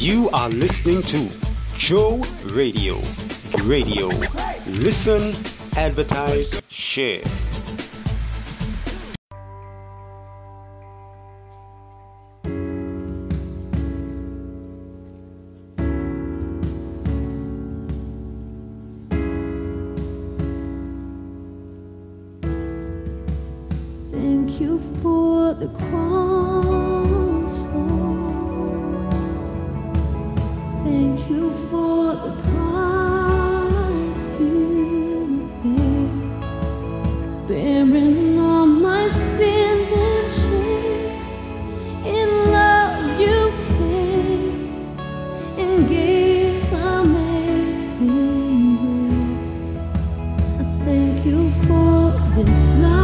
You are listening to Joe Radio. Radio. Listen, advertise, share. Thank you for the cross. It's not.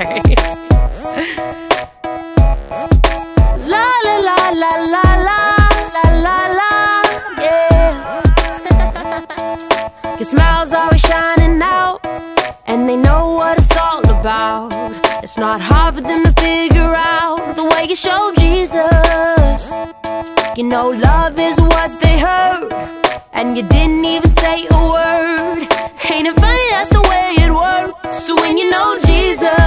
la la la la la la la la la yeah. Your smile's always shining out, and they know what it's all about. It's not hard for them to figure out the way you show Jesus. You know love is what they heard, and you didn't even say a word. Ain't it funny that's the way it works? So when you know Jesus.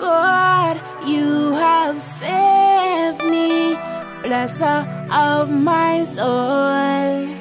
God, you have saved me, blesser of my soul.